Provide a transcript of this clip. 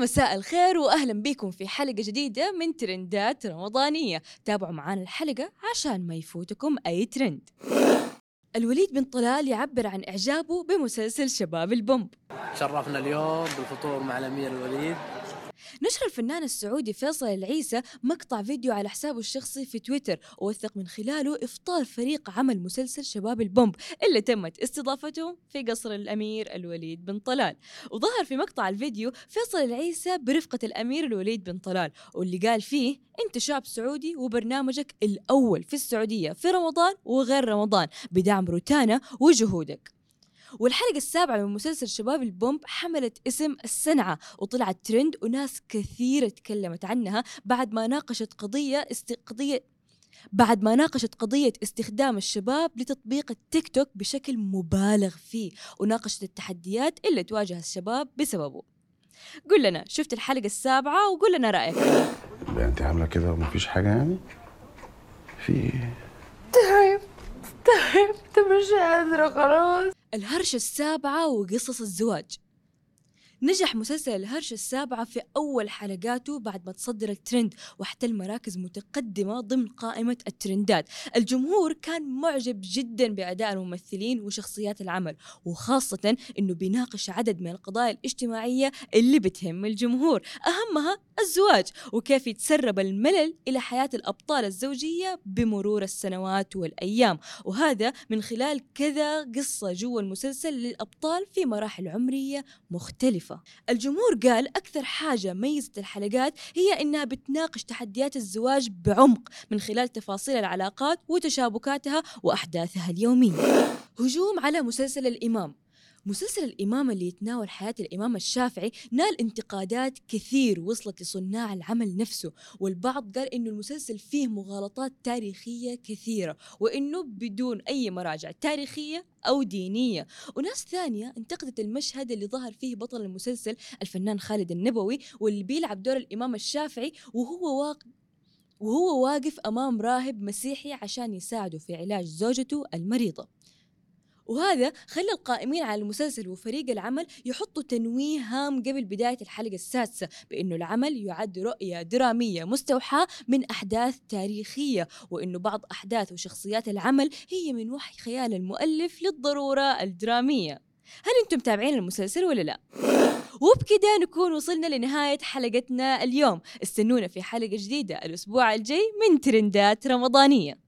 مساء الخير واهلا بكم في حلقة جديدة من ترندات رمضانية. تابعوا معانا الحلقة عشان ما يفوتكم أي ترند. الوليد بن طلال يعبر عن إعجابه بمسلسل شباب البومب. شرفنا اليوم بالفطور مع الأمير الوليد. نشر الفنان السعودي فيصل العيسى مقطع فيديو على حسابه الشخصي في تويتر ووثق من خلاله إفطار فريق عمل مسلسل شباب البومب اللي تمت استضافتهم في قصر الأمير الوليد بن طلال. وظهر في مقطع الفيديو فيصل العيسى برفقة الأمير الوليد بن طلال واللي قال فيه أنت شاب سعودي وبرنامجك الأول في السعودية في رمضان وغير رمضان بدعم روتانا وجهودك. والحلقة السابعة من مسلسل شباب البومب حملت اسم السنعة وطلعت ترند وناس كثيرة تكلمت عنها بعد ما ناقشت قضية است... قضية بعد ما ناقشت قضية استخدام الشباب لتطبيق التيك توك بشكل مبالغ فيه وناقشت التحديات اللي تواجه الشباب بسببه. قل لنا شفت الحلقة السابعة وقل لنا رأيك. انت عاملة كده ومفيش حاجة يعني؟ في إيه؟ تعبت تعبت مش قادرة خلاص. الهرشة السابعة وقصص الزواج. نجح مسلسل الهرشة السابعة في أول حلقاته بعد ما تصدر الترند واحتل مراكز متقدمة ضمن قائمة الترندات. الجمهور كان معجب جدا بأداء الممثلين وشخصيات العمل وخاصة أنه بيناقش عدد من القضايا الاجتماعية اللي بتهم الجمهور. أهمها الزواج وكيف يتسرب الملل إلى حياة الأبطال الزوجية بمرور السنوات والأيام. وهذا من خلال كذا قصة جوا المسلسل للأبطال في مراحل عمرية مختلفة. الجمهور قال أكثر حاجة ميزت الحلقات هي إنها بتناقش تحديات الزواج بعمق من خلال تفاصيل العلاقات وتشابكاتها وأحداثها اليومية. هجوم على مسلسل الإمام. مسلسل الإمام اللي يتناول حياة الإمام الشافعي نال انتقادات كثير وصلت لصناع العمل نفسه والبعض قال إنه المسلسل فيه مغالطات تاريخية كثيرة وإنه بدون أي مراجع تاريخية أو دينية. وناس ثانية انتقدت المشهد اللي ظهر فيه بطل المسلسل الفنان خالد النبوي واللي بيلعب دور الإمام الشافعي وهو واقف وهو واقف أمام راهب مسيحي عشان يساعده في علاج زوجته المريضة. وهذا خلى القائمين على المسلسل وفريق العمل يحطوا تنويه هام قبل بداية الحلقة السادسة بأنه العمل يعد رؤية درامية مستوحاة من أحداث تاريخية وأنه بعض أحداث وشخصيات العمل هي من وحي خيال المؤلف للضرورة الدرامية. هل أنتم متابعين المسلسل ولا لا؟ وبكده نكون وصلنا لنهاية حلقتنا اليوم. استنونا في حلقة جديدة الأسبوع الجاي من ترندات رمضانية.